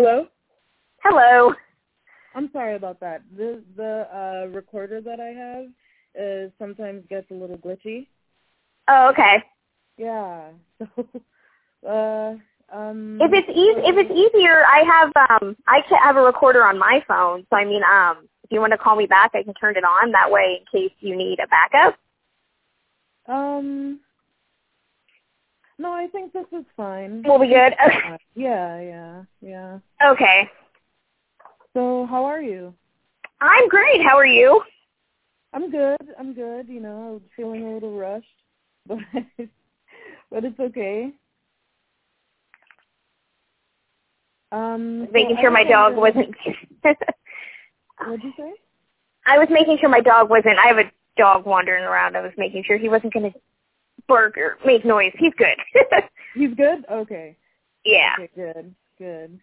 Hello? Hello. I'm sorry about that. The the uh recorder that I have uh sometimes gets a little glitchy. Oh, okay. Yeah. So uh um If it's easy, if it's easier, I have um I can have a recorder on my phone. So I mean, um, if you want to call me back, I can turn it on. That way, in case you need a backup. um no, I think this is fine. We'll be good. Uh, yeah, yeah, yeah. Okay. So how are you? I'm great. How are you? I'm good. I'm good. You know, I'm feeling a little rushed, but but it's okay. Um, so Making I sure my dog wasn't. What'd you say? I was making sure my dog wasn't. I have a dog wandering around. I was making sure he wasn't going to bark or make noise. He's good. He's good. Okay. yeah. Okay. Good. Good.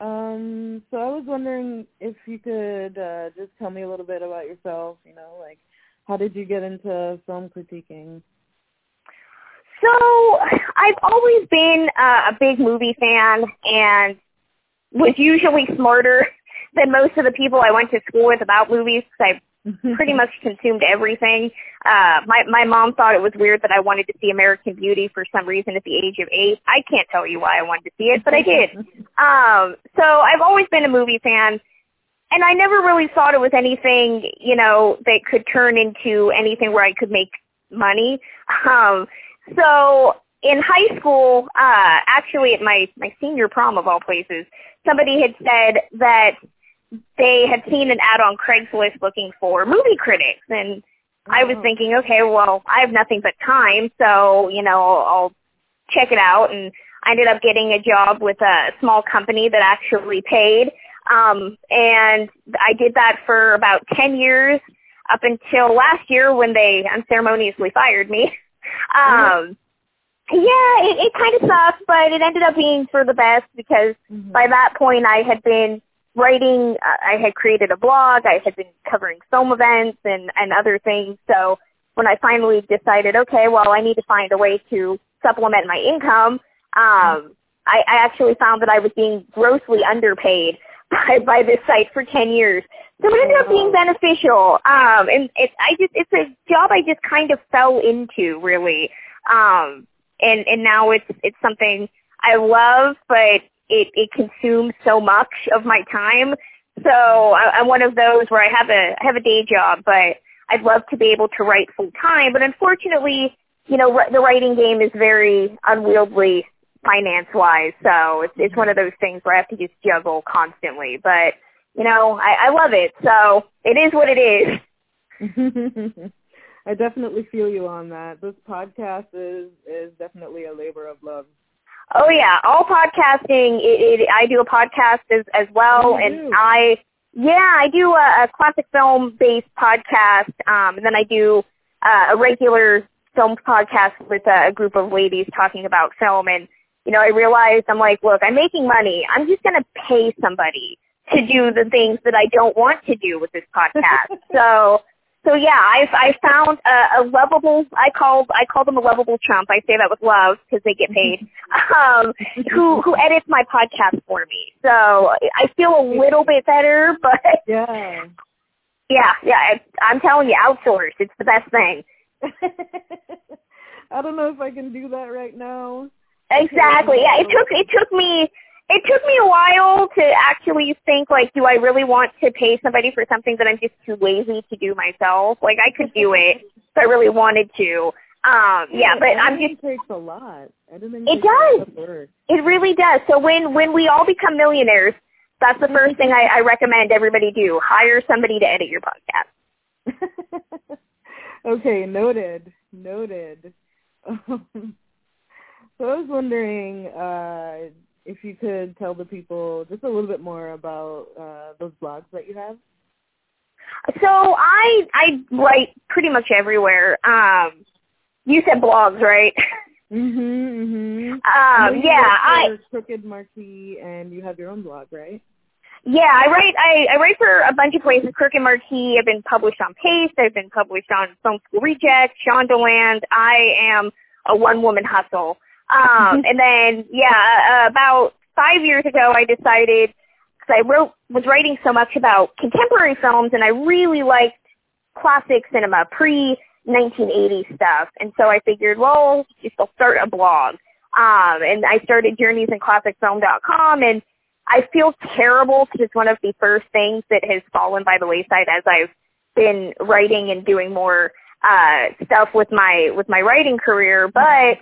Um. So I was wondering if you could uh, just tell me a little bit about yourself. You know, like how did you get into film critiquing? So I've always been uh, a big movie fan and was usually smarter than most of the people I went to school with about movies because I pretty much consumed everything. Uh, my my mom thought it was weird that I wanted to see American Beauty for some reason at the age of eight. I can't tell you why I wanted to see it, but I did. Um, so I've always been a movie fan, and I never really thought it was anything, you know, that could turn into anything where I could make money. Um, so in high school, uh, actually at my my senior prom of all places, somebody had said that they had seen an ad on Craigslist looking for movie critics, and I was Oh. thinking, okay, well, I have nothing but time, so you know, I'll, check it out. And I ended up getting a job with a small company that actually paid, um, and I did that for about ten years up until last year when they unceremoniously fired me. Um, yeah, it, it kind of sucked, but it ended up being for the best because Mhm. by that point I had been writing, uh, I had created a blog, I had been covering film events and, and other things. So when I finally decided, okay, well, I need to find a way to supplement my income, um, I, I actually found that I was being grossly underpaid by, by this site for 10 years. So it ended up being beneficial. Um, and it, I just, it's a job I just kind of fell into really. Um, and, and now it's, it's something I love, but it, it consumes so much of my time. So I, I'm one of those where I have a, I have a day job, but I'd love to be able to write full time. But unfortunately, you know, the writing game is very unwieldy finance wise. So it's, it's one of those things where I have to just juggle constantly. But, you know, I, I love it. So it is what it is. I definitely feel you on that. This podcast is is definitely a labor of love. Oh yeah, all podcasting. It, it, I do a podcast as as well, you and? I yeah I do a, a classic film based podcast, um, and then I do uh, a regular film podcast with a, a group of ladies talking about film. And you know, I realized I'm like, look, I'm making money. I'm just gonna pay somebody to do the things that I don't want to do with this podcast. so so yeah, I've I found a, a lovable. I call I call them a lovable chump. I say that with love because they get paid. um, who who edits my podcast for me. So I feel a little bit better, but Yeah. yeah, yeah. It's, I'm telling you, outsource. It's the best thing. I don't know if I can do that right now. Exactly. Yeah. It took it took me it took me a while to actually think like, do I really want to pay somebody for something that I'm just too lazy to do myself? Like I could do it if I really wanted to. Um, yeah, but I'm just takes a lot. Editing It takes a lot does. It really does. So when when we all become millionaires, that's the first thing I, I recommend everybody do. Hire somebody to edit your podcast. okay, noted. Noted. So I was wondering uh, if you could tell the people just a little bit more about uh, those blogs that you have. So I I write pretty much everywhere. Um, you said blogs, right? Mhm. Mhm. Um, yeah, I Crooked Marquee, and you have your own blog, right? yeah I write I, I write for a bunch of places. Crooked Marquee. I've been published on Paste. I've been published on Film School Reject, Shondaland. I am a one woman hustle. Um, and then yeah, uh, about five years ago, I decided because I wrote was writing so much about contemporary films, and I really liked classic cinema, pre 1980 stuff, and so I figured, well, just I'll start a blog. Um, and I started journeysinclassicfilm.com, and I feel terrible because it's one of the first things that has fallen by the wayside as I've been writing and doing more uh, stuff with my with my writing career. But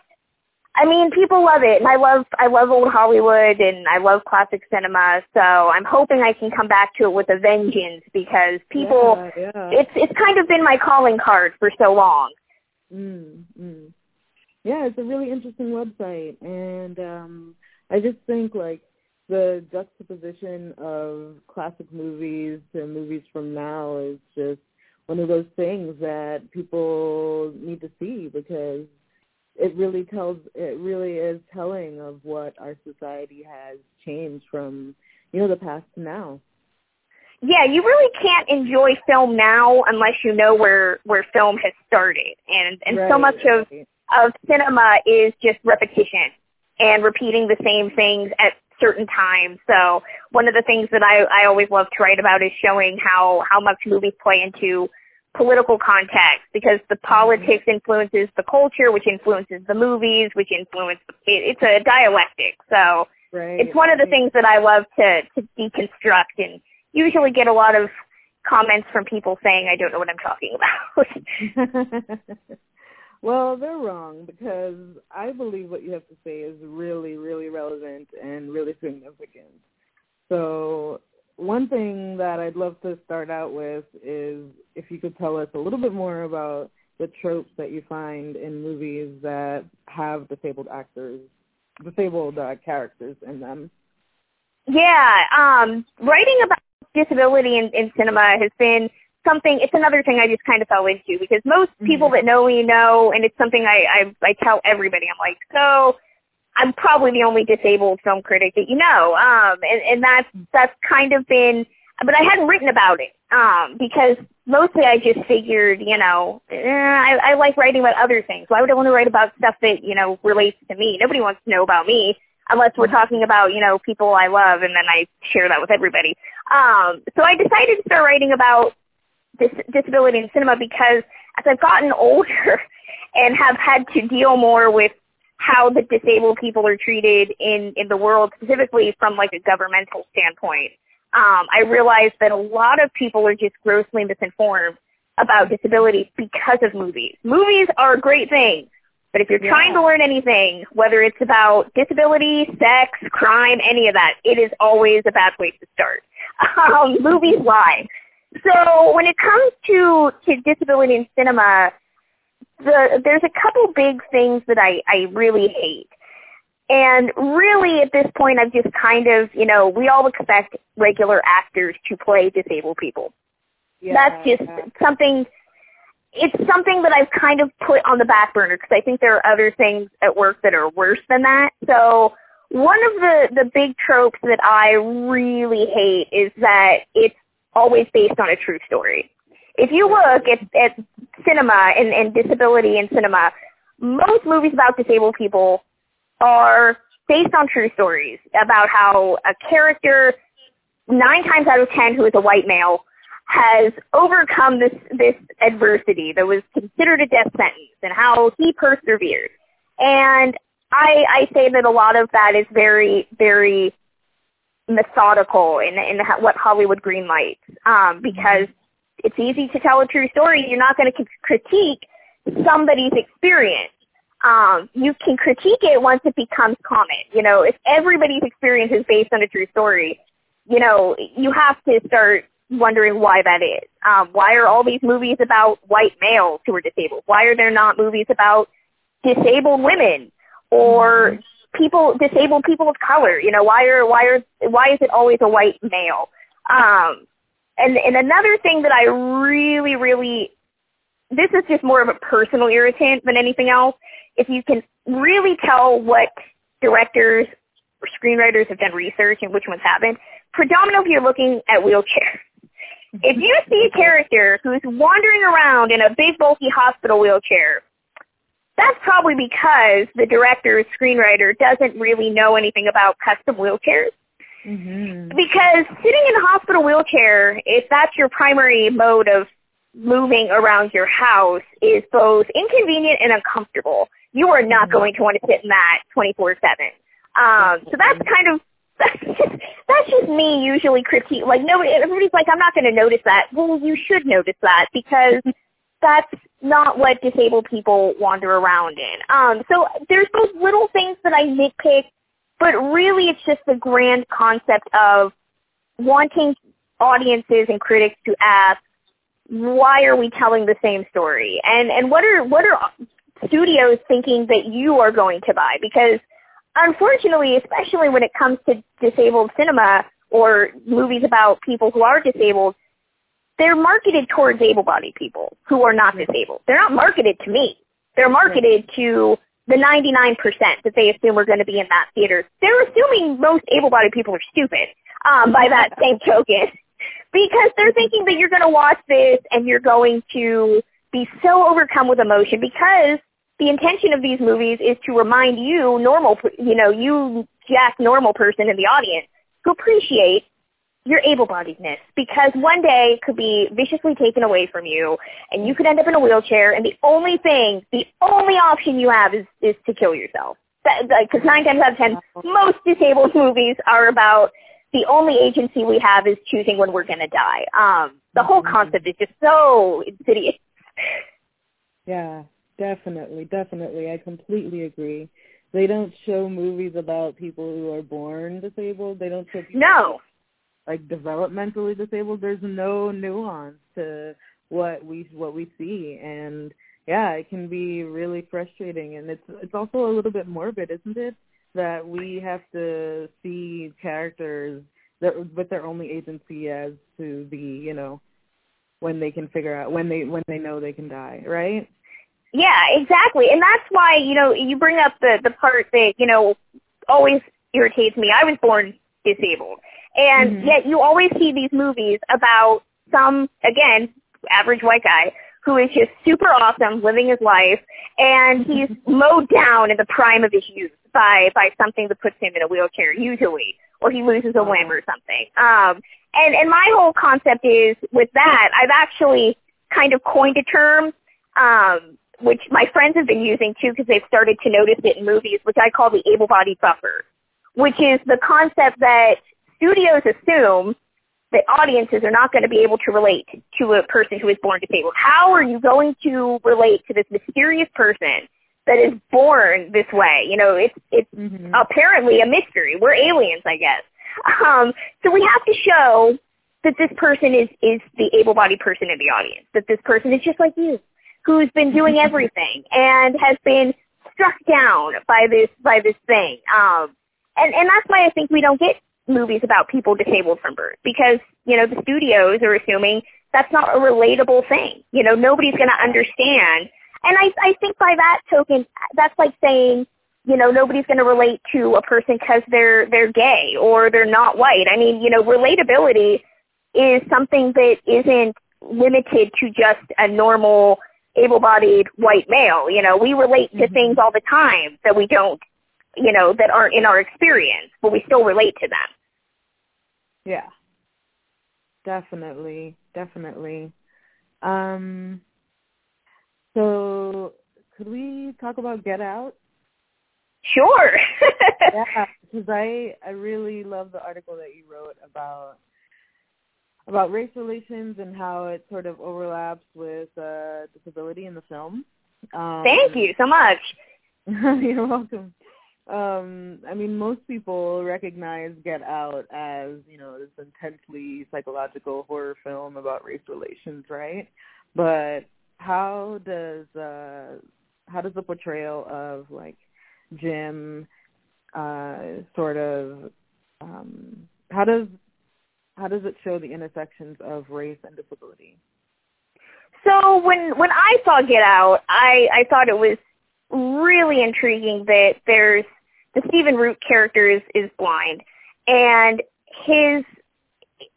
I mean, people love it, and I love I love old Hollywood, and I love classic cinema. So I'm hoping I can come back to it with a vengeance because people, yeah, yeah. it's it's kind of been my calling card for so long. Mm, mm. Yeah, it's a really interesting website, and um I just think like the juxtaposition of classic movies to movies from now is just one of those things that people need to see because it really tells it really is telling of what our society has changed from you know the past to now. Yeah you really can't enjoy film now unless you know where where film has started. And and right, so much of of cinema is just repetition and repeating the same things at certain times. So one of the things that i i always love to write about is showing how how much movies play into political context because the mm-hmm. politics influences the culture, which influences the movies, which influences it, it's a dialectic. So right it's one of the things that I love to to deconstruct and usually get a lot of comments from people saying I don't know what I'm talking about. well, they're wrong because I believe what you have to say is really, really relevant and really significant. So one thing that I'd love to start out with is if you could tell us a little bit more about the tropes that you find in movies that have disabled actors, disabled uh, characters in them. Yeah, um, writing about disability in, in cinema has been something. It's another thing I just kind of fell into because most people Mm-hmm. that know me know, and it's something I, I I tell everybody. I'm like, so I'm probably the only disabled film critic that you know, um, and and that's that's kind of been. But I hadn't written about it um, because mostly I just figured, you know, eh, I, I like writing about other things. Why would I want to write about stuff that you know relates to me? Nobody wants to know about me unless we're talking about you know people I love, and then I share that with everybody. Um, so I decided to start writing about dis- disability in cinema because as I've gotten older and have had to deal more with how the disabled people are treated in in the world, specifically from like a governmental standpoint. Um, I realized that a lot of people are just grossly misinformed about disability because of movies. Movies are a great thing, but if you're Yeah. trying to learn anything, whether it's about disability, sex, crime, any of that, it is always a bad place to start. Um, movies lie. So when it comes to to disability in cinema, the there's a couple big things that I I really hate. And really at this point I've just kind of, you know, we all expect regular actors to play disabled people. Yeah, That's just yeah. something it's something that I've kind of put on the back burner because I think there are other things at work that are worse than that. So one of the the big tropes that I really hate is that it's always based on a true story. If you look at, at cinema and, and disability in cinema, most movies about disabled people are based on true stories about how a character, nine times out of ten, who is a white male, has overcome this this adversity that was considered a death sentence, and how he persevered. And I I say that a lot of that is very very methodical in in what Hollywood greenlights, um, because it's easy to tell a true story. You're not going to critique somebody's experience. Um, you can critique it once it becomes common. You know, if everybody's experience is based on a true story, you know, you have to start wondering why that is. Um, why are all these movies about white males who are disabled? Why are there not movies about disabled women or people disabled people of color? You know, why are why are why is it always a white male? Um, and and another thing that I really really this is just more of a personal irritant than anything else. If you can really tell what directors or screenwriters have done research and which ones haven't, predominantly you're looking at wheelchairs. If you see a character who's wandering around in a big bulky hospital wheelchair, that's probably because the director or screenwriter doesn't really know anything about custom wheelchairs. Mm-hmm. Because sitting in a hospital wheelchair, if that's your primary mode of moving around your house, is both inconvenient and uncomfortable. You are not Mm-hmm. going to want to sit in that 24/7. Um, so that's kind of that's just that's just me usually critique. Like nobody, everybody's like, I'm not going to notice that. Well, you should notice that because that's not what disabled people wander around in. Um, so there's those little things that I nitpick, but really it's just the grand concept of wanting audiences and critics to ask, why are we telling the same story? And and what are what are studios thinking that you are going to buy? Because unfortunately, especially when it comes to disabled cinema or movies about people who are disabled, they're marketed towards able-bodied people who are not disabled. They're not marketed to me. They're marketed to the 99% that they assume are going to be in that theater. They're assuming most able-bodied people are stupid um, by that same token because they're thinking that you're going to watch this and you're going to be so overcome with emotion because the intention of these movies is to remind you, normal, you know, you jack normal person in the audience, to appreciate your able-bodiedness because one day it could be viciously taken away from you and you could end up in a wheelchair and the only thing, the only option you have is, is to kill yourself. Because nine times out of ten, most disabled movies are about the only agency we have is choosing when we're going to die. Um, the whole concept is just so insidious. Yeah, definitely, definitely. I completely agree. They don't show movies about people who are born disabled. They don't show people No. Like developmentally disabled. There's no nuance to what we what we see, and yeah, it can be really frustrating. And it's it's also a little bit morbid, isn't it? That we have to see characters that with their only agency as to be, you know, when they can figure out when they when they know they can die, right? Yeah, exactly. And that's why, you know, you bring up the the part that, you know, always irritates me. I was born disabled. And Mhm. yet you always see these movies about some again, average white guy who is just super awesome living his life and he's mowed down in the prime of his youth by by something that puts him in a wheelchair usually or he loses a limb or something. Um and and my whole concept is with that, I've actually kind of coined a term um which my friends have been using too because they've started to notice it in movies, which I call the able-bodied buffer, which is the concept that studios assume that audiences are not going to be able to relate to a person who is born disabled. How are you going to relate to this mysterious person that is born this way? You know, it's it's Mm-hmm. apparently a mystery. We're aliens, I guess. Um, so we have to show that this person is is the able-bodied person in the audience. That this person is just like you, who's been doing everything and has been struck down by this by this thing. Um, and and that's why I think we don't get movies about people disabled from birth because you know the studios are assuming that's not a relatable thing. You know, nobody's going to understand. And I I think by that token, that's like saying you know nobody's going to relate to a person because they're they're gay or they're not white. I mean, you know, relatability is something that isn't limited to just a normal able-bodied white male. You know, we relate to Mhm. things all the time that we don't, you know, that aren't in our experience, but we still relate to them. Yeah. Definitely, definitely. Um so could we talk about Get Out? Sure. yeah, because I I really love the article that you wrote about about race relations and how it sort of overlaps with uh disability in the film. Um, Thank you so much. You're welcome. Um, I mean, most people recognize Get Out as, you know, this intensely psychological horror film about race relations, right? But how does uh how does the portrayal of like Jim uh sort of um how does how does it show the intersections of race and disability? So when when I saw Get Out, I I thought it was really intriguing that there's the Stephen Root character is is blind, and his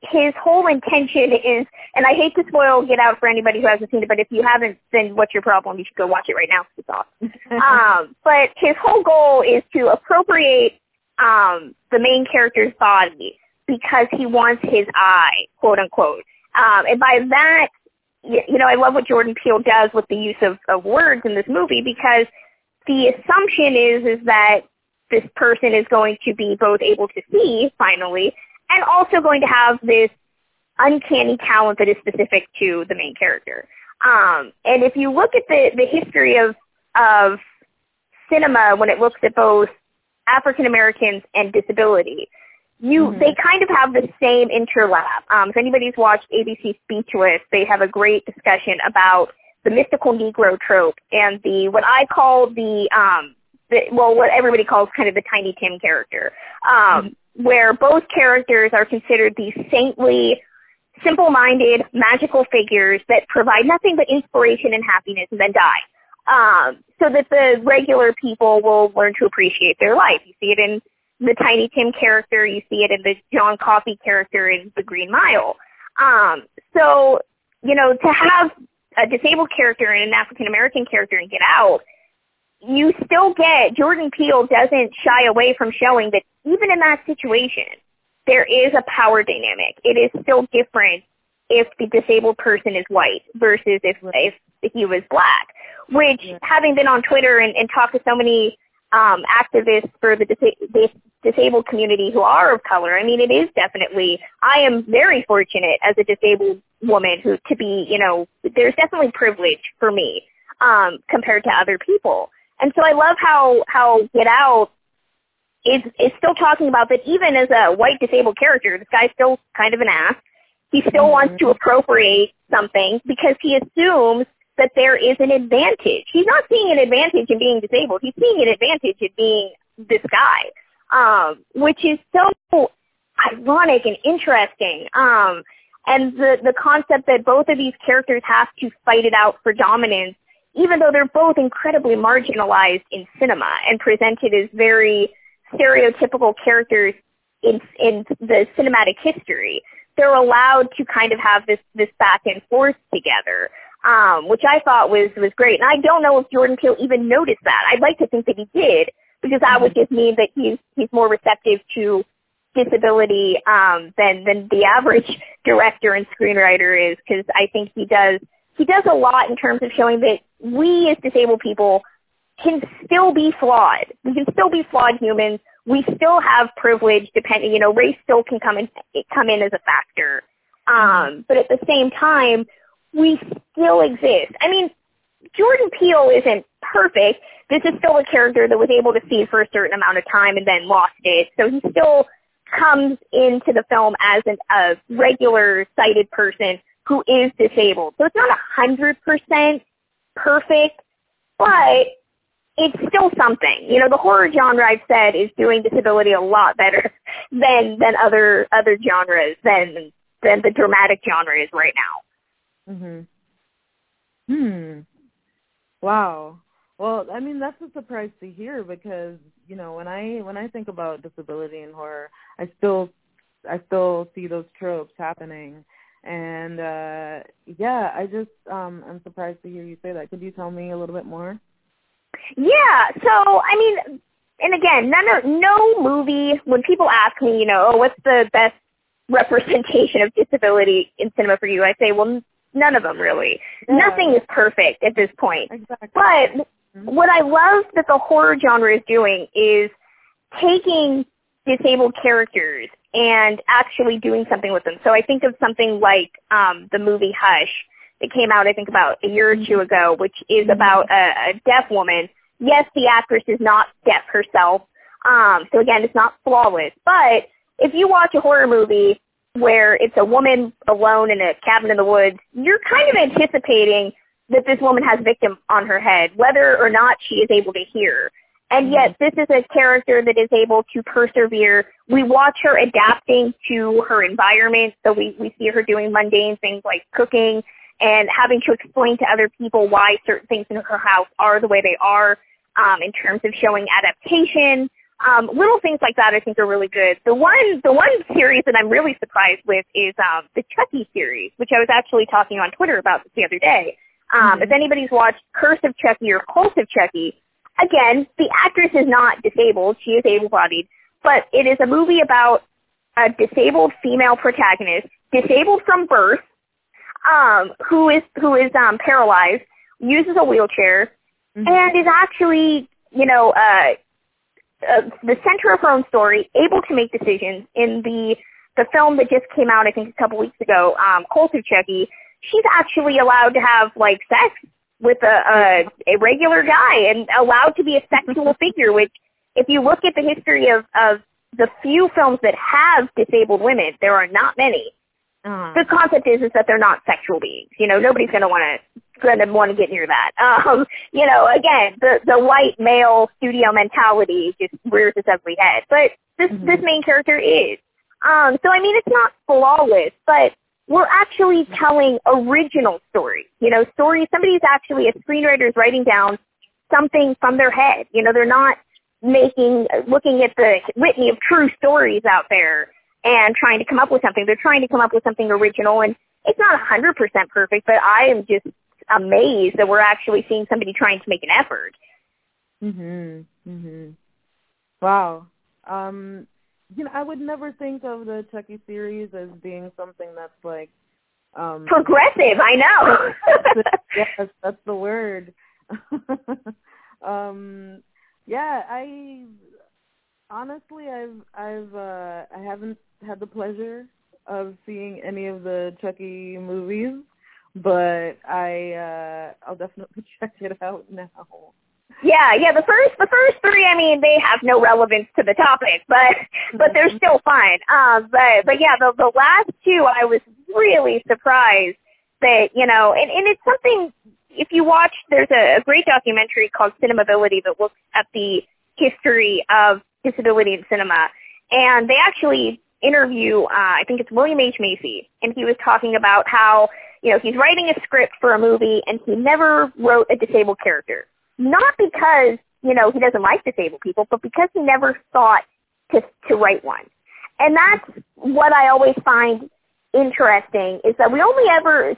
his whole intention is, and I hate to spoil Get Out for anybody who hasn't seen it, but if you haven't, then what's your problem? You should go watch it right now. It's awesome. um, but his whole goal is to appropriate um, the main character's body because he wants his eye, quote unquote. Um, and by that, you know, I love what Jordan Peele does with the use of, of words in this movie because the assumption is is that this person is going to be both able to see finally and also going to have this uncanny talent that is specific to the main character. Um, and if you look at the, the history of of cinema when it looks at both African Americans and disability, you mm-hmm. they kind of have the same interlap. Um, if anybody's watched ABC Speechless, they have a great discussion about the mystical Negro trope and the what I call the um the, well what everybody calls kind of the Tiny Tim character, um, mm-hmm. where both characters are considered these saintly, simple-minded, magical figures that provide nothing but inspiration and happiness and then die. Um, so that the regular people will learn to appreciate their life. You see it in the Tiny Tim character. You see it in the John Coffey character in The Green Mile. Um, so, you know, to have a disabled character and an African American character and Get Out, you still get Jordan Peele doesn't shy away from showing that even in that situation, there is a power dynamic. It is still different if the disabled person is white versus if if he was black. Which, having been on Twitter and, and talked to so many um, activists for the dis- disabled community who are of color. I mean, it is definitely. I am very fortunate as a disabled woman who to be, you know, there's definitely privilege for me um, compared to other people. And so I love how how Get Out is is still talking about that. Even as a white disabled character, this guy's still kind of an ass. He still mm-hmm. wants to appropriate something because he assumes that there is an advantage. He's not seeing an advantage in being disabled. He's seeing an advantage in being this guy, um, which is so ironic and interesting. Um, and the the concept that both of these characters have to fight it out for dominance, even though they're both incredibly marginalized in cinema and presented as very stereotypical characters in in the cinematic history, they're allowed to kind of have this this back and forth together um, which I thought was was great. And I don't know if Jordan Peele even noticed that. I'd like to think that he did, because that would mm-hmm. just mean that he's he's more receptive to disability um, than than the average director and screenwriter is. Because I think he does he does a lot in terms of showing that we as disabled people can still be flawed. We can still be flawed humans. We still have privilege. Depending, you know, race still can come in come in as a factor. Mm-hmm. Um, but at the same time, we still exist. I mean, Jordan Peele isn't perfect. This is still a character that was able to see for a certain amount of time and then lost it. So he still comes into the film as an, a regular sighted person who is disabled. So it's not a hundred percent perfect, but it's still something. You know, the horror genre I've said is doing disability a lot better than than other other genres than than the dramatic genre is right now. Mhm. Hmm. Wow. Well, I mean that's a surprise to hear because you know when I when I think about disability and horror, I still I still see those tropes happening, and uh yeah, I just um I'm surprised to hear you say that. Could you tell me a little bit more? Yeah. So I mean, and again, none of no movie. When people ask me, you know, oh, what's the best representation of disability in cinema for you? I say, well, None of them really. Yeah. Nothing is perfect at this point. Exactly. But. What I love that the horror genre is doing is taking disabled characters and actually doing something with them. So I think of something like um, the movie Hush that came out, I think, about a year or two ago, which is mm-hmm. about a, a deaf woman. Yes, the actress is not deaf herself. Um, so again, it's not flawless. But if you watch a horror movie where it's a woman alone in a cabin in the woods, you're kind of anticipating that this woman has victim on her head, whether or not she is able to hear. And mm-hmm. yet this is a character that is able to persevere. We watch her adapting to her environment. So we, we see her doing mundane things like cooking and having to explain to other people why certain things in her house are the way they are um, in terms of showing adaptation. um, little things like that I think are really good. The one the one series that I'm really surprised with is um, the Chucky series, which I was actually talking on Twitter about the other day. Um, mm-hmm. If anybody's watched Curse of Chucky or Cult of Chucky, again, the actress is not disabled; she is able-bodied, but it is a movie about a disabled female protagonist, disabled from birth, um, who is who is um, paralyzed, uses a wheelchair, mm-hmm. and is actually, you know, uh, uh, the center of her own story, able to make decisions. In the the film that just came out, I think a couple weeks ago, um, Cult of Chucky, she's actually allowed to have like sex with a, a a regular guy and allowed to be a sexual figure. Which, if you look at the history of of the few films that have disabled women, there are not many. Uh-huh. The concept is is that they're not sexual beings. You know, nobody's going to want to going to want to get near that. Um, you know, again, the the white male studio mentality just rears its ugly head. But this mm-hmm. this main character is. Um, so I mean, it's not flawless, but we're actually telling original stories. You know, stories. Somebody's actually a screenwriter is writing down something from their head. You know, they're not making looking at the litany of true stories out there and trying to come up with something. They're trying to come up with something original and it's not a 100% perfect, but I am just amazed that we're actually seeing somebody trying to make an effort. Mhm. Mhm. Wow. Um you know, I would never think of the Chucky series as being something that's like um progressive, I know. yes, that's the word. um yeah, I honestly I've I've uh I haven't had the pleasure of seeing any of the Chucky movies but I uh I'll definitely check it out now. Yeah, yeah. The first, the first three, I mean, they have no relevance to the topic, but but they're mm-hmm. still fine. Um, but but yeah, the the last two, I was really surprised that you know, and and it's something. If you watch, there's a, a great documentary called Cinemability that looks at the history of disability in cinema, and they actually interview. Uh, I think it's William H Macy, and he was talking about how you know, he's writing a script for a movie and he never wrote a disabled character. Not because, you know, he doesn't like disabled people, but because he never thought to to write one. And that's what I always find interesting is that we only ever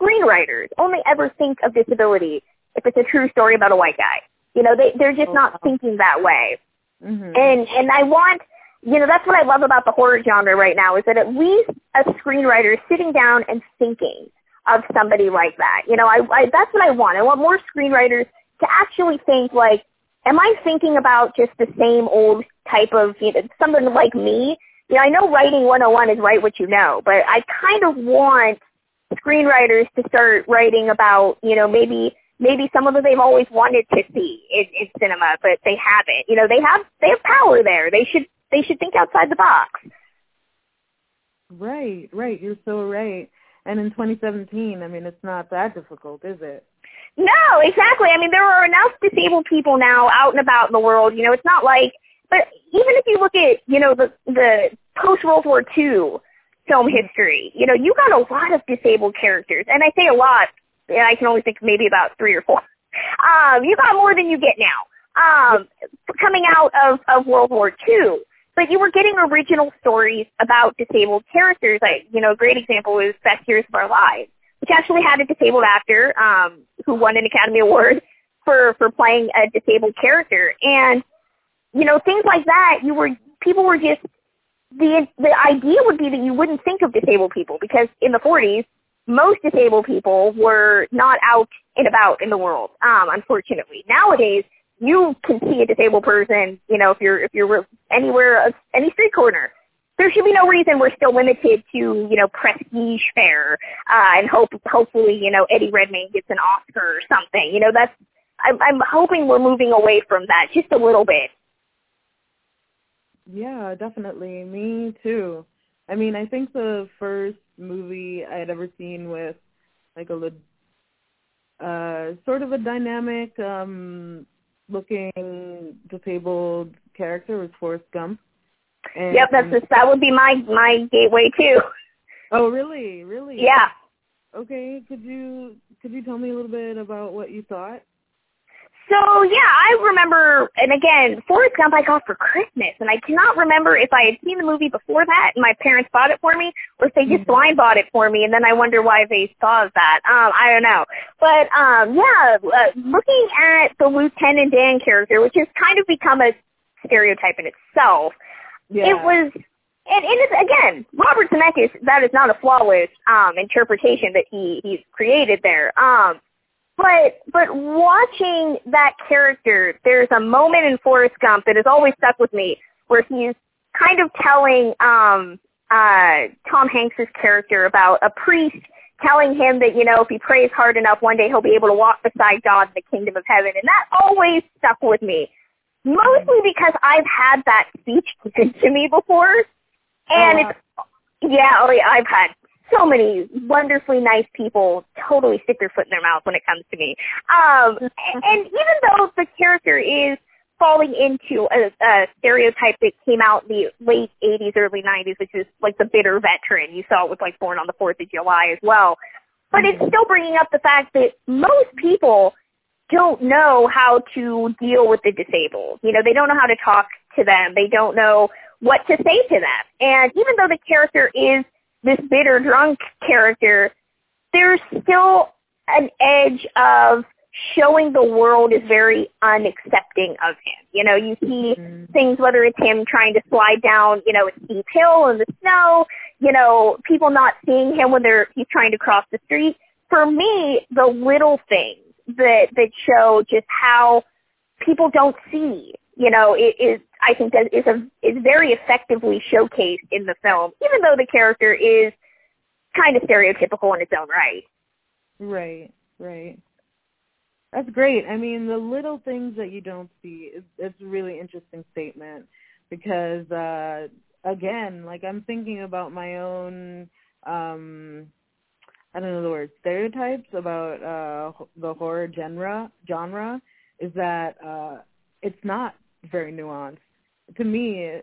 screenwriters only ever think of disability if it's a true story about a white guy. You know, they they're just oh, not thinking that way. Mm-hmm. And and I want you know, that's what I love about the horror genre right now is that at least a screenwriter is sitting down and thinking of somebody like that. You know, I, I that's what I want. I want more screenwriters to actually think like, am I thinking about just the same old type of you know, someone like me? You know, I know writing 101 is write what you know, but I kind of want screenwriters to start writing about, you know, maybe maybe some of them they've always wanted to see in, in cinema, but they haven't. You know, they have they have power there. They should they should think outside the box. Right, right. You're so right. And in 2017, I mean, it's not that difficult, is it? No, exactly. I mean, there are enough disabled people now out and about in the world. You know, it's not like, but even if you look at, you know, the the post World War II film history, you know, you got a lot of disabled characters, and I say a lot, and I can only think maybe about three or four. Um, you got more than you get now. Um, coming out of of World War II, but you were getting original stories about disabled characters. Like, you know, a great example is Best Years of Our Lives, which actually had a disabled actor um, who won an Academy Award for for playing a disabled character. And you know, things like that. You were people were just the the idea would be that you wouldn't think of disabled people because in the 40s most disabled people were not out and about in the world. Um, unfortunately, nowadays you can see a disabled person, you know, if you're if you're anywhere, any street corner. There should be no reason we're still limited to, you know, prestige fare, uh, and hope hopefully, you know, Eddie Redmayne gets an Oscar or something. You know, that's I'm, I'm hoping we're moving away from that just a little bit. Yeah, definitely. Me too. I mean, I think the first movie I had ever seen with like a uh sort of a dynamic um looking disabled character was Forrest Gump. And, yep, that's just, that would be my my gateway too. Oh, really? Really? Yeah. Okay, could you could you tell me a little bit about what you thought? So yeah, I remember, and again, Forrest Gump I got for Christmas, and I cannot remember if I had seen the movie before that and my parents bought it for me, or if they just Mm-hmm. blind bought it for me, and then I wonder why they saw that. Um, I don't know, but um, yeah, uh, looking at the Lieutenant Dan character, which has kind of become a stereotype in itself, Yeah. it was. And, and it's, again, Robert Zemeckis, that is not a flawless um, interpretation that he he's created there. Um, but but watching that character, there's a moment in Forrest Gump that has always stuck with me where he's kind of telling um uh Tom Hanks's character about a priest telling him that, you know, if he prays hard enough one day he'll be able to walk beside God in the kingdom of heaven. And that always stuck with me. Mostly because I've had that speech given to me before. And Oh, it's yeah, like, I've had so many wonderfully nice people totally stick their foot in their mouth when it comes to me. Um, and, and even though the character is falling into a, a stereotype that came out in the late 80s, early 90s, which is like the bitter veteran. You saw it with like Born on the 4th of July as well. But it's mm-hmm. still bringing up the fact that most people don't know how to deal with the disabled. You know, they don't know how to talk to them. They don't know what to say to them. And even though the character is this bitter drunk character, there's still an edge of showing the world is very unaccepting of him. You know, you see Mhm. things, whether it's him trying to slide down, you know, a steep hill in the snow, you know, people not seeing him when they're he's trying to cross the street. For me, the little things that that show just how people don't see, you know, it is I think that is a is very effectively showcased in the film, even though the character is kind of stereotypical in its own right. Right, right. That's great. I mean, the little things that you don't see is it's a really interesting statement because uh again, like I'm thinking about my own um I don't know the word stereotypes about uh the horror genre genre is that uh it's not very nuanced. To me,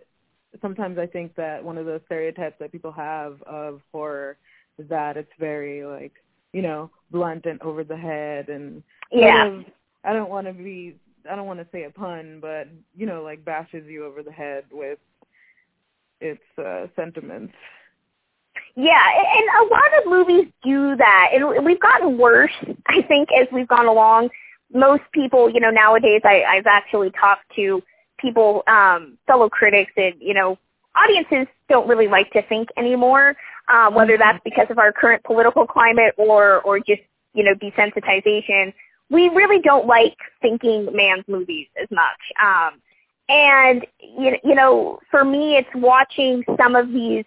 sometimes I think that one of those stereotypes that people have of horror is that it's very like you know, blunt and over the head and sort Yeah. of, I don't want to be I don't want to say a pun, but you know, like bashes you over the head with its uh sentiments. Yeah, and a lot of movies do that, and we've gotten worse. I think as we've gone along, most people, you know, nowadays, I, I've actually talked to people, um, fellow critics, and you know, audiences don't really like to think anymore. Um, whether that's because of our current political climate or or just you know desensitization, we really don't like thinking man's movies as much. Um, and you you know, for me, it's watching some of these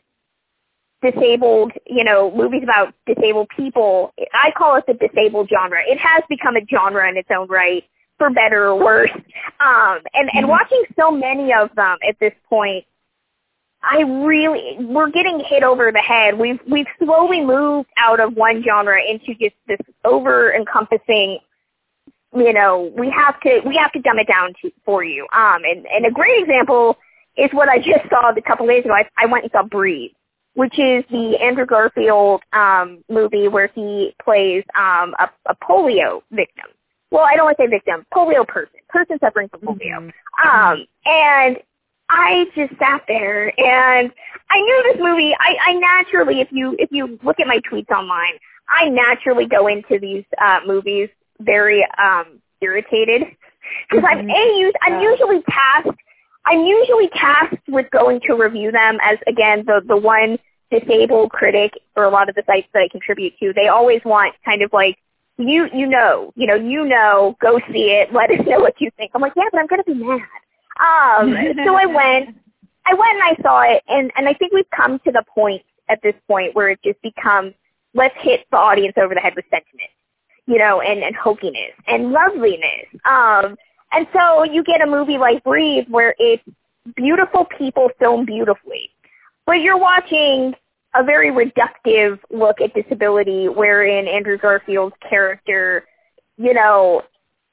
disabled, you know, movies about disabled people. I call it the disabled genre. It has become a genre in its own right, for better or worse. Um, and and Mhm. watching so many of them at this point, I really we're getting hit over the head. We've we've slowly moved out of one genre into just this over encompassing. You know, we have to we have to dumb it down to, for you. Um, and and a great example is what I just saw a couple days ago. I, I went and saw Breathe which is the Andrew Garfield um, movie where he plays um, a, a polio victim. Well, I don't want to say victim, polio person, person suffering from polio. Mhm. Um, and I just sat there and I knew this movie. I, I naturally, if you if you look at my tweets online, I naturally go into these uh, movies very um, irritated because I'm Mhm. a used. I'm usually tasked I'm usually tasked with going to review them as again the the one disabled critic for a lot of the sites that I contribute to. They always want kind of like you you know you know you know go see it let us know what you think. I'm like yeah but I'm gonna be mad. Um, so I went I went and I saw it and and I think we've come to the point at this point where it just becomes let's hit the audience over the head with sentiment, you know, and and hokiness and loveliness. Um, and so you get a movie like Breathe where it's beautiful people filmed beautifully. But you're watching a very reductive look at disability wherein Andrew Garfield's character, you know,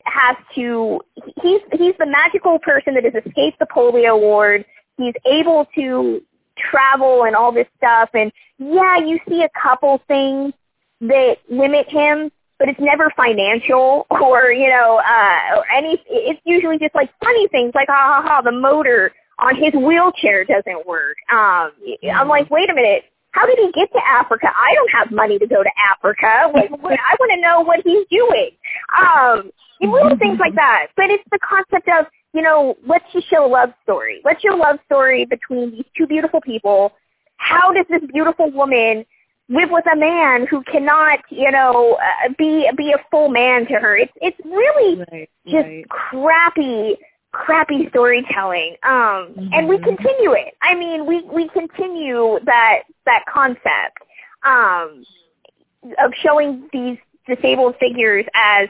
has to he's he's the magical person that has escaped the polio ward. He's able to travel and all this stuff and yeah, you see a couple things that limit him, but it's never financial or you know uh or any it's usually just like funny things like ha ha ha the motor on his wheelchair doesn't work. Um i'm like wait a minute how did he get to africa? I don't have money to go to africa. Like i want to know what he's doing. Um little things like that. But it's the concept of you know let's just show a love story. What's your love story between these two beautiful people. How does this beautiful woman live with a man who cannot, you know, uh, be be a full man to her. It's it's really right, just right. crappy crappy storytelling. Um mm-hmm. and we continue it. I mean, we we continue that that concept um of showing these disabled figures as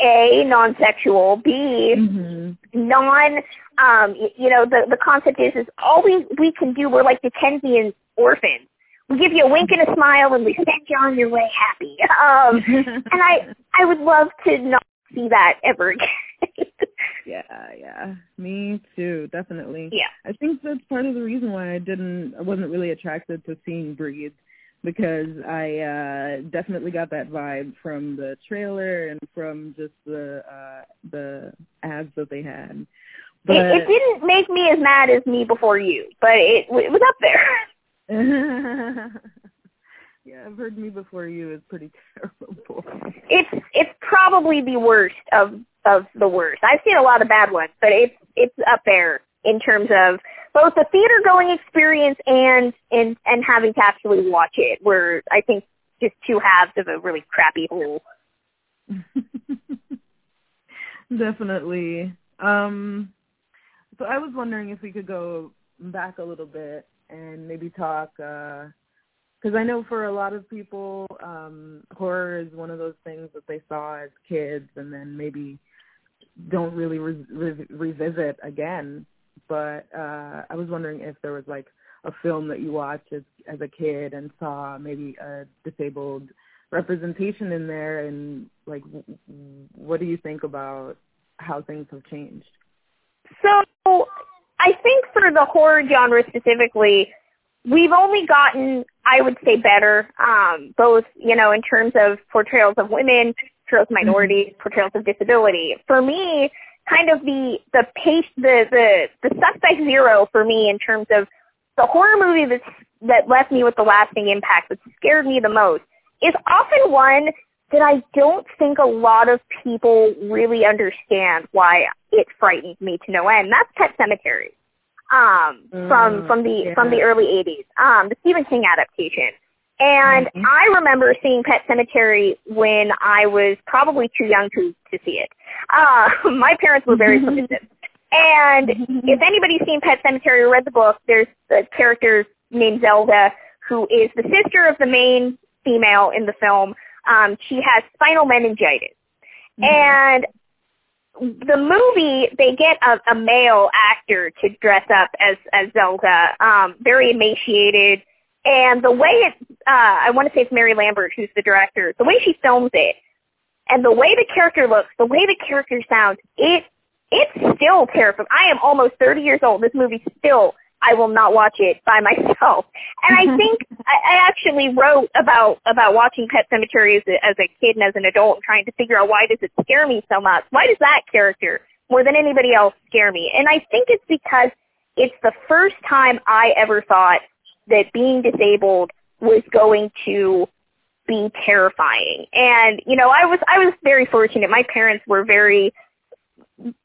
a non-sexual, B mm-hmm. non um you know the the concept is is all we we can do we're like Dickensian orphans we give you a wink and a smile and we send you on your way happy. Um, and I I would love to not see that ever again. yeah, yeah. Me too, definitely. Yeah. I think that's part of the reason why I didn't I wasn't really attracted to seeing Breathe because I uh definitely got that vibe from the trailer and from just the uh the ads that they had. But it, it didn't make me as mad as me before you, but it, it was up there. yeah, I've heard me before you is pretty terrible. It's it's probably the worst of of the worst. I've seen a lot of bad ones, but it's it's up there in terms of both the theater going experience and and and having to actually watch it. Where I think just two halves of a really crappy whole. Definitely. Um so I was wondering if we could go back a little bit and maybe talk because I know for a lot of people, um, horror is one of those things that they saw as kids and then maybe don't really re- re- revisit again. But uh, I was wondering if there was like a film that you watched as as a kid and saw maybe a disabled representation in there, and like, what do you think about how things have changed? So I think for the horror genre specifically, we've only gotten, I would say, better, um, both, you know, in terms of portrayals of women, portrayals of minorities, mm-hmm. portrayals of disability. For me, kind of the the pace, the the the suspect zero for me in terms of the horror movie that's that left me with the lasting impact, that scared me the most, is often one that I don't think a lot of people really understand why it frightens me to no end. That's Pet Sematary um, mm, from from the yeah. from the early '80s, um, the Stephen King adaptation. And mm-hmm. I remember seeing Pet Sematary when I was probably too young to to see it. Uh, my parents were very permissive. And if anybody's seen Pet Sematary or read the book, there's the character named Zelda who is the sister of the main female in the film. Um, she has spinal meningitis. Mm-hmm. And the movie they get a, a male actor to dress up as as Zelda, um, very emaciated, and the way it uh, I want to say it's Mary Lambert who's the director. The way she films it, and the way the character looks, the way the character sounds, it it's still terrifying. I am almost 30 years old. This movie still I will not watch it by myself. And I think I, I actually wrote about about watching Pet Sematary as a, as a kid and as an adult, trying to figure out why does it scare me so much? Why does that character more than anybody else scare me? And I think it's because it's the first time I ever thought that being disabled was going to be terrifying. And you know, I was I was very fortunate. My parents were very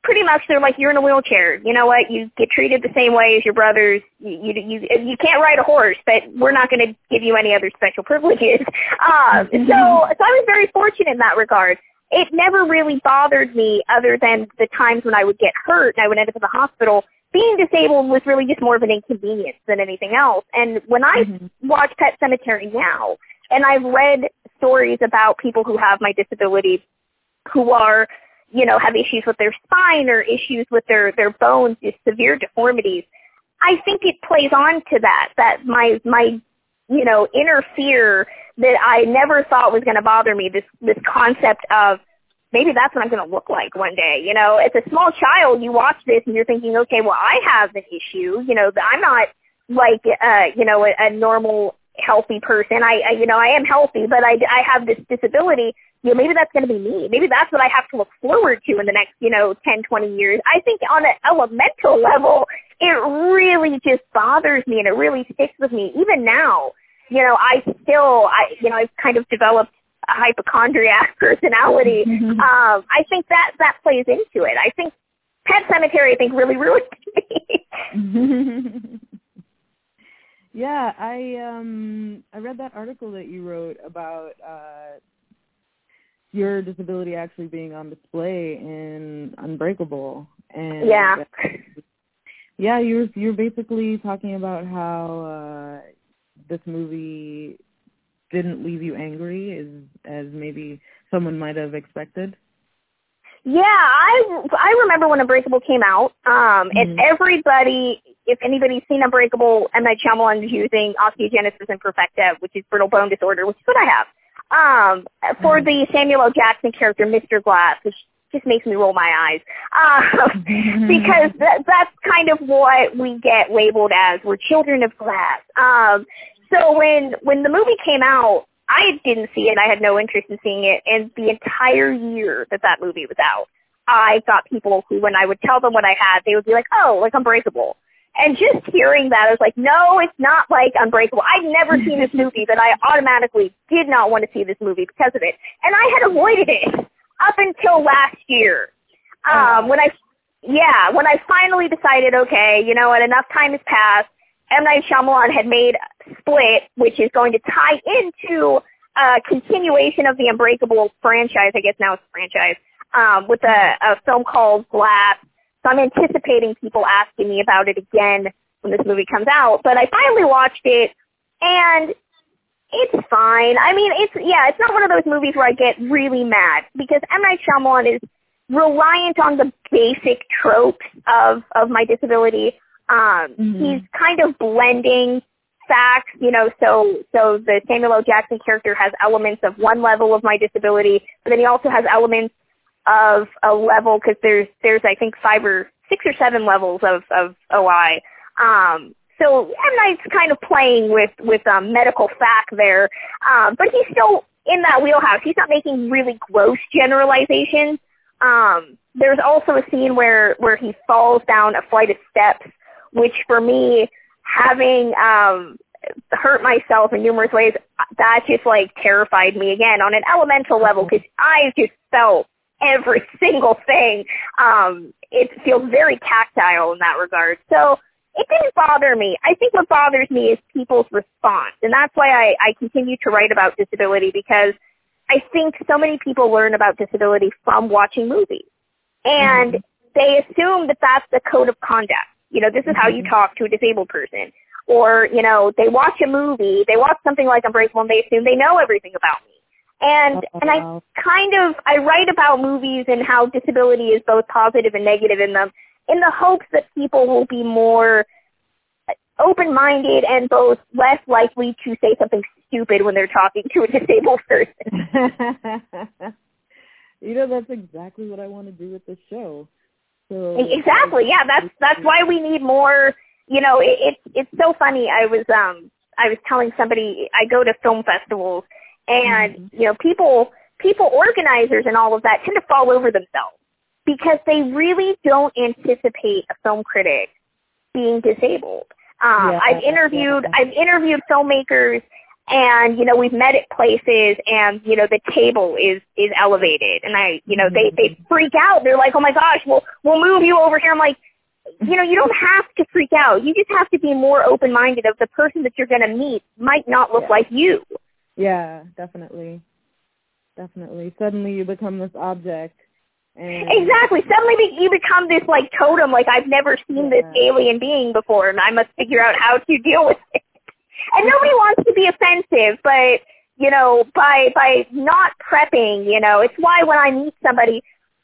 pretty much they're like you're in a wheelchair. You know what? You get treated the same way as your brothers. You you you, you can't ride a horse, but we're not going to give you any other special privileges. Um, so so I was very fortunate in that regard. It never really bothered me, other than the times when I would get hurt and I would end up in the hospital. Being disabled was really just more of an inconvenience than anything else. And when I mm-hmm. watch Pet Sematary now, and I've read stories about people who have my disability, who are you know, have issues with their spine or issues with their, their bones, just severe deformities. I think it plays on to that, that my, my, you know, inner fear that I never thought was going to bother me, this, this concept of maybe that's what I'm going to look like one day. You know, as a small child, you watch this and you're thinking, okay, well, I have an issue. You know, I'm not like, uh, you know, a, a normal healthy person. I, I you know, I am healthy, but I, I have this disability. You know, maybe that's going to be me. Maybe that's what I have to look forward to in the next, you know, ten, twenty years. I think on an elemental level, it really just bothers me and it really sticks with me. Even now, you know, I still, I, you know, I've kind of developed a hypochondriac personality. Mm-hmm. Um, I think that that plays into it. I think Pet Sematary, I think, really ruined me. yeah, I um I read that article that you wrote about uh your disability actually being on display in Unbreakable, and yeah, yeah, you're you're basically talking about how uh this movie didn't leave you angry as as maybe someone might have expected. Yeah, I I remember when Unbreakable came out, um, and Mhm. everybody, if anybody's seen Unbreakable, M Night Shyamalan is using osteogenesis imperfecta, which is brittle bone disorder, which is what I have. Um, for Mhm. the Samuel L. Jackson character, Mr. Glass, which just makes me roll my eyes, um, because that, that's kind of what we get labeled as. We're children of glass. Um, so when when the movie came out, I didn't see it. I had no interest in seeing it. And the entire year that that movie was out, I got people who, when I would tell them what I had, they would be like, "Oh, like Unbreakable." And just hearing that, I was like, "No, it's not like Unbreakable." I'd never seen this movie, but I automatically did not want to see this movie because of it, and I had avoided it up until last year. Um, when I, yeah, when I finally decided, okay, you know what, enough time has passed. M Night Shyamalan had made Split, which is going to tie into a continuation of the Unbreakable franchise. I guess now it's a franchise um, with a, a film called Glass. So I'm anticipating people asking me about it again when this movie comes out. But I finally watched it, and it's fine. I mean, it's yeah, it's not one of those movies where I get really mad because M Night Shyamalan is reliant on the basic tropes of of my disability. Um, Mhm. He's kind of blending facts, you know. So so the Samuel L. Jackson character has elements of one level of my disability, but then he also has elements of a level because there's there's I think five or six or seven levels of of OI. Um, so M Night's kind of playing with with um, medical fact there, um, but he's still in that wheelhouse. He's not making really gross generalizations. Um, there's also a scene where where he falls down a flight of steps, which for me, having um, hurt myself in numerous ways, that just like terrified me again on an elemental level because I just felt every single thing. Um, it feels very tactile in that regard. So it didn't bother me. I think what bothers me is people's response. And that's why I, I continue to write about disability because I think so many people learn about disability from watching movies. And Mhm. they assume that that's the code of conduct. You know, this is how you Mhm. talk to a disabled person. Or, you know, they watch a movie, they watch something like Unbreakable and they assume they know everything about me. And and I kind of I write about movies and how disability is both positive and negative in them in the hopes that people will be more open-minded and both less likely to say something stupid when they're talking to a disabled person. you know, that's exactly what I want to do with this show. So Exactly. Yeah, that's that's why we need more. You know, it, it's it's so funny. I was um I was telling somebody I go to film festivals, and Mhm. you know people people organizers and all of that tend to fall over themselves because they really don't anticipate a film critic being disabled. Um, Yeah, I've interviewed yeah. I've interviewed filmmakers and you know we've met at places and you know the table is is elevated. And I you know they they mm-hmm. freak out. They're like oh my gosh we'll we'll move you over here. I'm like you know you don't have to freak out. You just have to be more open minded of the person that you're going to meet might not look Yeah. like you. Yeah, definitely. Definitely. Suddenly you become this object and exactly. Suddenly be- you become this like totem. Like I've never seen this alien being before and I must figure out how to deal with it and nobody wants to be offensive but you know by by not prepping you know it's why when i meet somebody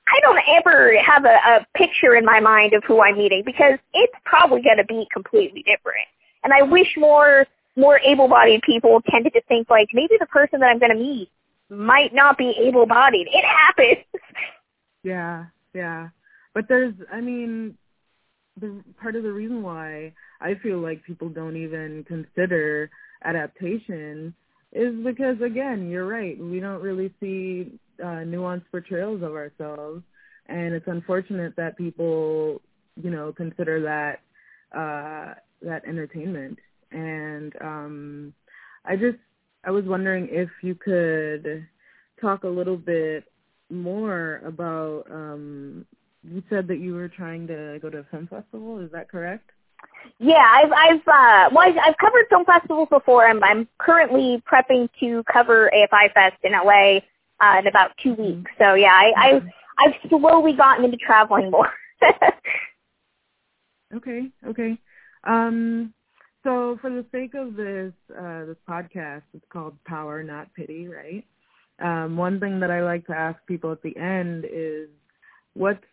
i don't ever have a, a picture in my mind of who i'm meeting because it's probably going to be completely different. And i wish more more able bodied people tended to think like maybe the person that i'm going to meet might not be able bodied it happens. Yeah, yeah. But there's I mean the part of the reason why I feel like people don't even consider adaptation is because again, you're right. We don't really see uh, nuanced portrayals of ourselves, and it's unfortunate that people, you know, consider that uh, that entertainment. And um, I just I was wondering if you could talk a little bit more about. Um, you said that you were trying to go to a film festival. Is that correct? Yeah, I've I've uh, well I've, I've covered film festivals before. I'm I'm currently prepping to cover AFI Fest in LA uh, in about two mm-hmm. weeks. So yeah, I, I've I've slowly gotten into traveling more. okay, okay. Um, so for the sake of this uh, this podcast, it's called Power Not Pity, right? Um, one thing that I like to ask people at the end is, what's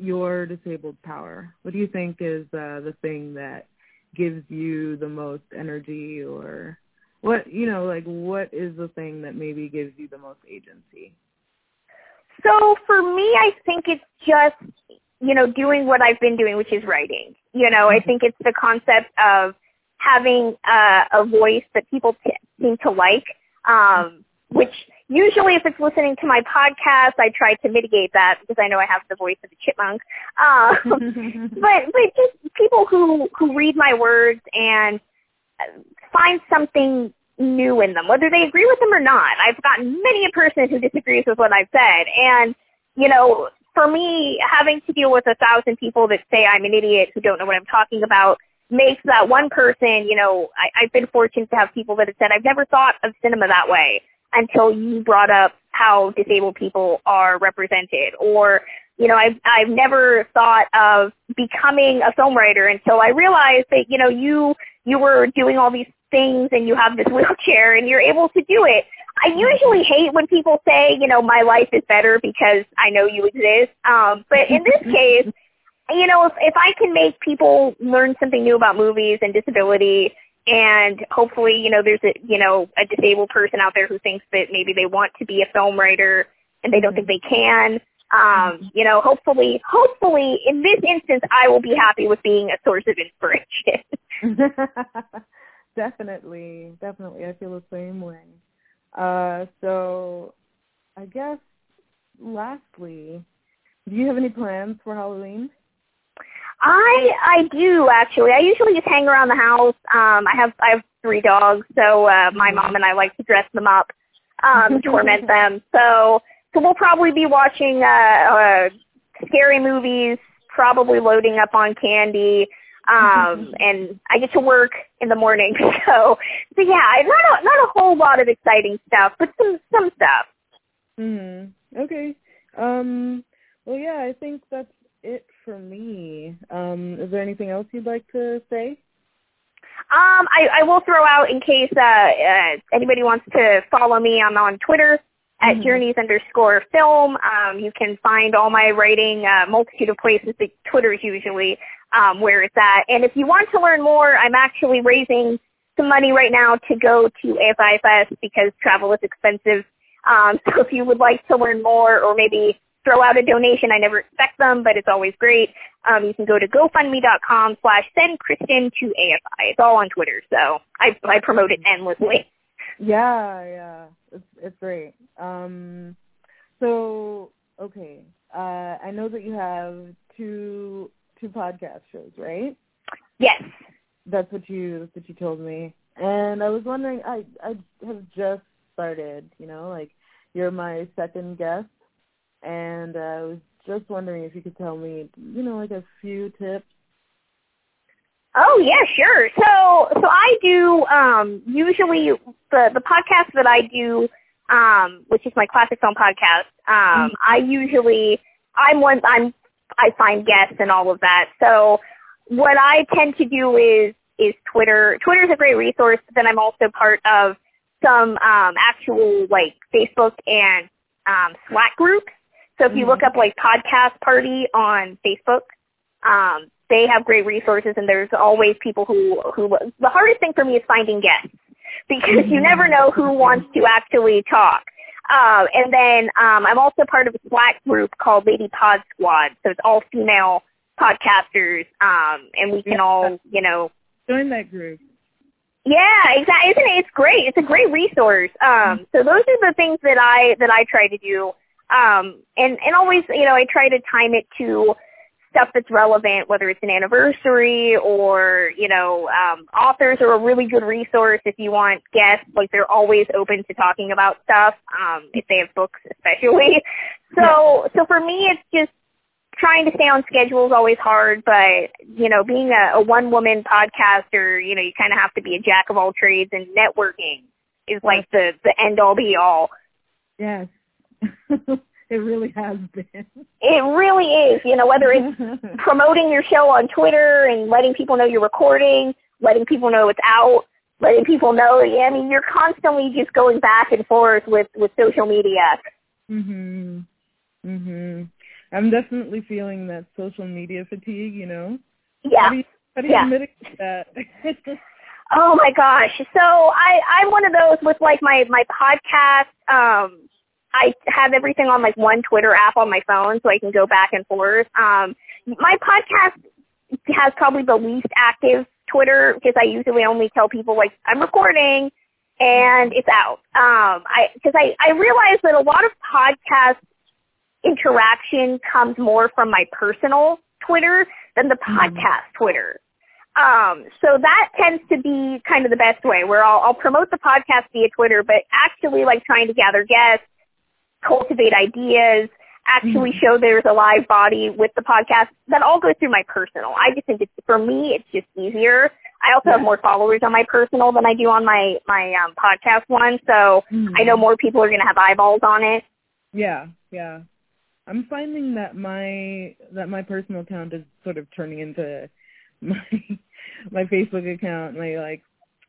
your disabled power? What do you think is uh, the thing that gives you the most energy or what, you know, like what is the thing that maybe gives you the most agency? So for me, I think it's just, you know, doing what I've been doing, which is writing. You know, I mm-hmm. think it's the concept of having uh, a voice that people t- seem to like, um, which usually if it's listening to my podcast, I try to mitigate that because I know I have the voice of a chipmunk. Um, but but just people who who read my words and find something new in them, whether they agree with them or not. I've gotten many a person who disagrees with what I've said, and you know, for me, having to deal with a thousand people that say I'm an idiot who don't know what I'm talking about makes that one person, you know, I, I've been fortunate to have people that have said, I've never thought of cinema that way until you brought up how disabled people are represented. Or you know i've i've never thought of becoming a film writer until i realized that you know you you were doing all these things and you have this wheelchair and you're able to do it. I usually hate when people say you know my life is better because i know you exist. Um but in this case you know if if i can make people learn something new about movies and disability and hopefully, you know, there's a you know a disabled person out there who thinks that maybe they want to be a film writer and they don't think they can. Um, you know, hopefully, hopefully, in this instance, I will be happy with being a source of inspiration. definitely, definitely, I feel the same way. Uh, so, I guess, lastly, do you have any plans for Halloween? I I do actually. I usually just hang around the house. Um, I have I have three dogs, so uh, my mom and I like to dress them up, um, torment them. So so we'll probably be watching uh, uh, scary movies, probably loading up on candy. Um, and I get to work in the morning, so so yeah, not a not a whole lot of exciting stuff, but some some stuff. Mhm. Okay. Um. Well, yeah, I think that's it for me. Um, is there anything else you'd like to say? Um, I, I will throw out in case uh, uh, anybody wants to follow me. I'm on Twitter at mm-hmm. journeys underscore film. Um, you can find all my writing, uh, multitude of places. But Twitter is usually um, where it's at. And if you want to learn more, I'm actually raising some money right now to go to AFI Fest because travel is expensive. Um, so if you would like to learn more or maybe throw out a donation. I never expect them, but it's always great. Um, you can go to GoFundMe.com slash send Kristen to AFI. It's all on Twitter, so I, I promote it endlessly. Yeah, yeah, it's it's great. Um, so okay, uh, I know that you have two two podcast shows, right? Yes. That's what you that's what you told me, and I was wondering. I I have just started. You know, like you're my second guest and uh, I was just wondering if you could tell me, you know, like a few tips. Oh yeah, sure. So so I do um usually the the podcast that I do um which is my classic film podcast. Um mm-hmm. I usually I'm one I'm I find guests and all of that. So what I tend to do is is Twitter. Twitter is a great resource, but then I'm also part of some um actual like Facebook and um Slack groups so if you look mm-hmm. up like Podcast Party on Facebook, um, they have great resources, and there's always people who who. The hardest thing for me is finding guests because you never know who wants to actually talk. Um, and then um, I'm also part of a Slack group called Lady Pod Squad, so it's all female podcasters, um, and we can all, you know, Join that group. yeah, exactly. Isn't it? It's great. It's a great resource. Um, so those are the things that I that I try to do. Um, and and always, you know, I try to time it to stuff that's relevant, whether it's an anniversary or you know, um, authors are a really good resource if you want guests. Like they're always open to talking about stuff. Um, if they have books, especially. So so for me, it's just trying to stay on schedule is always hard, but you know, being a, a one woman podcaster, you know, you kind of have to be a jack of all trades, and networking is like the the end all be all. Yes. it really has been. It really is, you know, whether it's promoting your show on Twitter and letting people know you're recording, letting people know it's out, letting people know. Yeah, I mean, you're constantly just going back and forth with with social media. mhm. Mhm. I'm definitely feeling that social media fatigue, you know. How Yeah. do you, how do you Yeah. mitigate that? Oh my gosh. So I I'm one of those with like my my podcast. Um, I have everything on like one Twitter app on my phone, so I can go back and forth. Um, my podcast has probably the least active Twitter because I usually only tell people like I'm recording and it's out. Um, I because I I realize that a lot of podcast interaction comes more from my personal Twitter than the Mhm. podcast Twitter. Um, so that tends to be kind of the best way where I'll, I'll promote the podcast via Twitter, but actually like trying to gather guests, cultivate ideas, actually show there's a live body with the podcast. That all goes through my personal. I just think it's, for me, it's just easier. I also have more followers on my personal than I do on my, my, um, podcast one. So I know more people are going to have eyeballs on it. Yeah, yeah. I'm finding that my that my personal account is sort of turning into my my Facebook account, my like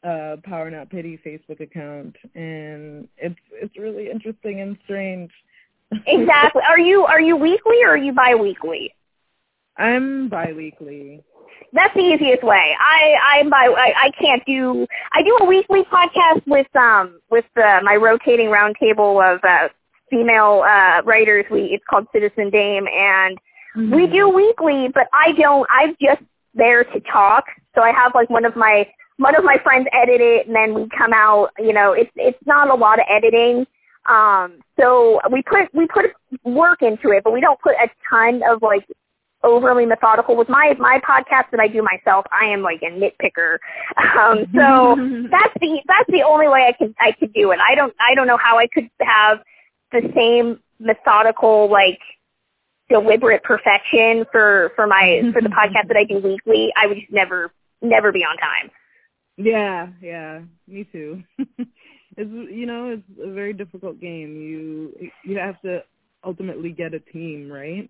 uh Power Not Pity Facebook account and it's it's really interesting and strange. Exactly. Are you, are you weekly or are you biweekly? I'm biweekly. That's the easiest way. I I'm by I, I can't do I do a weekly podcast with um with uh, my rotating roundtable of uh, female uh writers. We it's called Citizen Dame and we do weekly, but I don't. I'm just there to talk. So I have like one of my one of my friends edit it, and then we come out. You know, it's it's not a lot of editing. Um, so we put we put work into it, but we don't put a ton of like overly methodical. With my my podcast that I do myself, I am like a nitpicker. Um, so that's the that's the only way I can I could do it. I don't I don't know how I could have the same methodical like deliberate perfection for for my for the podcast that I do weekly. I would just never never be on time. Yeah, yeah, me too. it's you know it's a very difficult game. You you have to ultimately get a team, right?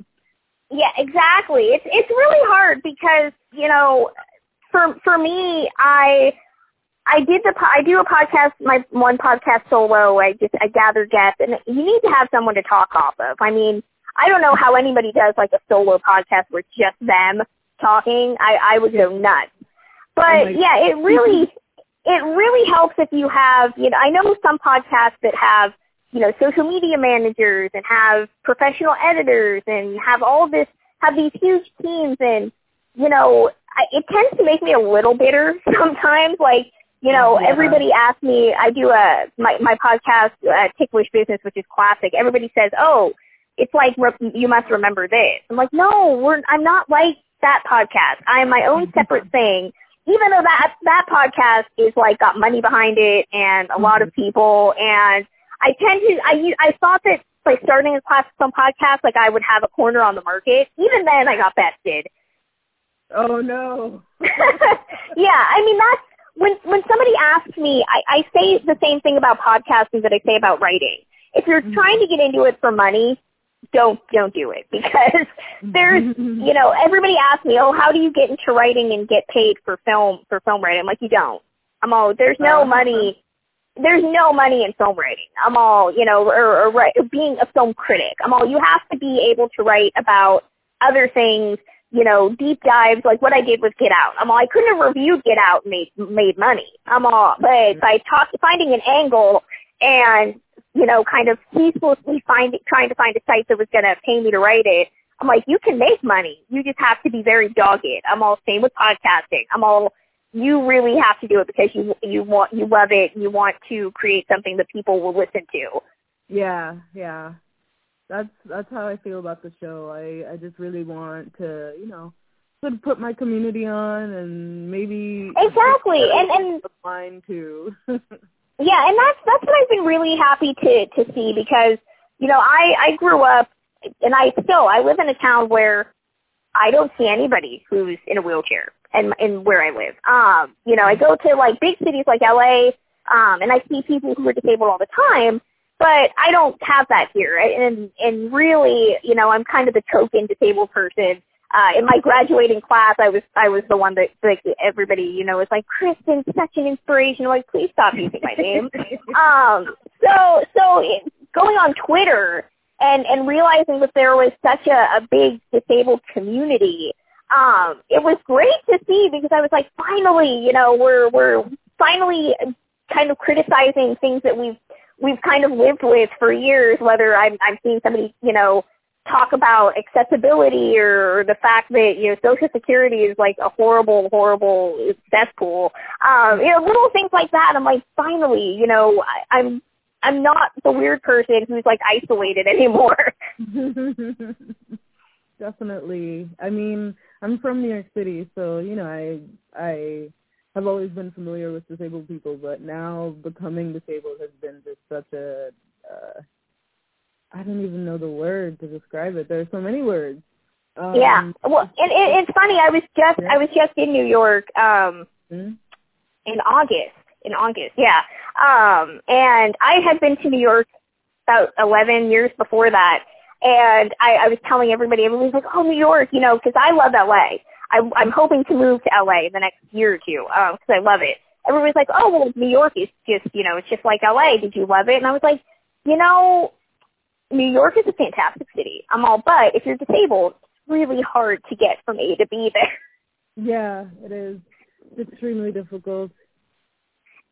Yeah, exactly. It's it's really hard because you know, for for me, I I did the I do a podcast, my one podcast solo. I just I gather guests, and you need to have someone to talk off of. I mean, I don't know how anybody does like a solo podcast where just them talking. I I would go nuts. But yeah, it really it really helps if you have you know I know some podcasts that have you know social media managers and have professional editors and have all this have these huge teams and you know I, it tends to make me a little bitter sometimes. Like you know Yeah. everybody asks me I do a my my podcast uh, Ticklish Business which is classic. Everybody says oh it's like re- you must remember this. I'm like no we're I'm not like that podcast. I am my own separate thing even though that that podcast is like got money behind it and a lot of people and I tend to I I thought that like starting a class some podcast like I would have a corner on the market. Even then I got bested. Oh no. yeah, I mean that's when when somebody asks me, I, I say the same thing about podcasting that I say about writing. If you're Mhm. trying to get into it for money, don't don't do it because there's you know everybody asks me, oh, how do you get into writing and get paid for film for film writing? I'm like, you don't. I'm all there's no Uh-huh. money. There's no money in film writing. I'm all you know, or, or write, being a film critic. I'm all you have to be able to write about other things. You know, deep dives like what I did with Get Out. I'm all I couldn't have reviewed Get Out and made made money. I'm all but by talk, finding an angle and you know, kind of ceaselessly find trying to find a site that was going to pay me to write it. I'm like, you can make money. You just have to be very dogged. I'm all same with podcasting. I'm all you really have to do it because you you want you love it. You want to create something that people will listen to. Yeah, yeah. That's that's how I feel about the show. I I just really want to, you know, to put my community on and maybe exactly and and mine too. yeah, and that's that's what I've been really happy to to see because you know I I grew up and I still I live in a town where I don't see anybody who's in a wheelchair and in where I live. Um, you know, I go to like big cities like LA, um, and I see people who are disabled all the time, but I don't have that here. And and really, you know, I'm kind of the token disabled person. Uh, in my graduating class, I was I was the one that like everybody, you know, was like, Kristen, such an inspiration. I'm like, please stop using my name. um, so so going on Twitter and and realizing that there was such a, a big disabled community um it was great to see because i was like finally you know we're we're finally kind of criticizing things that we've we've kind of lived with for years whether i'm i'm seeing somebody you know talk about accessibility or the fact that you know social security is like a horrible horrible cesspool um you know little things like that i'm like finally you know I, i'm I'm not the weird person who's like isolated anymore. Definitely. I mean, I'm from New York City, so you know, I I have always been familiar with disabled people, but now becoming disabled has been just such a uh I don't even know the word to describe it. There are so many words. Um, yeah. Well, and it, it's funny. I was just yeah. I was just in New York um mm-hmm. in August. In August, yeah. Um, and I had been to New York about 11 years before that, and I, I was telling everybody, everybody's like, "Oh, New York," you know, because I love LA. I, I'm hoping to move to LA in the next year or two because um, I love it. Everybody's like, "Oh, well, New York is just, you know, it's just like LA. Did you love it?" And I was like, "You know, New York is a fantastic city. I'm all, but if you're disabled, it's really hard to get from A to B there." Yeah, it is. It's extremely difficult.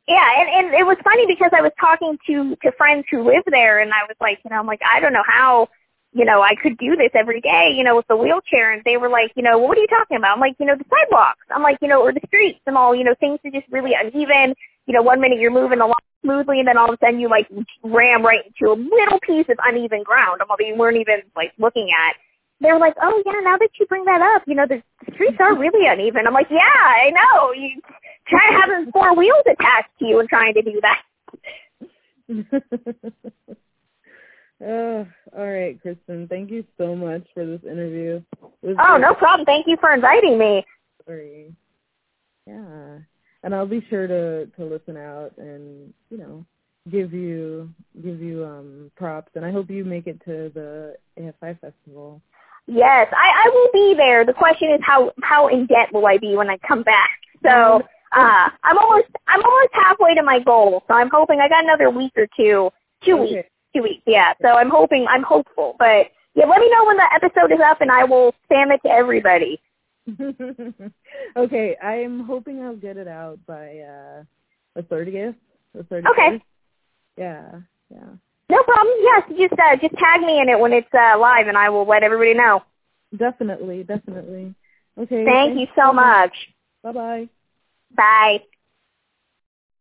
Yeah, and, and it was funny because I was talking to to friends who live there, and I was like, you know, I'm like, I don't know how, you know, I could do this every day, you know, with the wheelchair, and they were like, you know, well, what are you talking about? I'm like, you know, the sidewalks. I'm like, you know, or the streets and all, you know, things are just really uneven. You know, one minute you're moving along smoothly, and then all of a sudden you like ram right into a little piece of uneven ground, although you weren't even like looking at they were like, "Oh yeah, now that you bring that up, you know the, the streets are really uneven." I'm like, "Yeah, I know. You try having four wheels attached to you and trying to do that." oh, all right, Kristen. Thank you so much for this interview. Oh, great. no problem. Thank you for inviting me. Sorry. Yeah, and I'll be sure to to listen out and you know give you give you um props and I hope you make it to the AFI festival. Yes, I, I will be there. The question is how how in debt will I be when I come back? So uh, I'm almost I'm almost halfway to my goal. So I'm hoping I got another week or two, two okay. weeks, two weeks. Yeah. So I'm hoping I'm hopeful. But yeah, let me know when the episode is up, and I will spam it to everybody. okay, I am hoping I'll get it out by uh the thirtieth. The thirtieth. Okay. Yeah. Yeah. No problem. Yes, just uh, just tag me in it when it's uh, live, and I will let everybody know. Definitely, definitely. Okay. Thank you so much. Bye bye. Bye.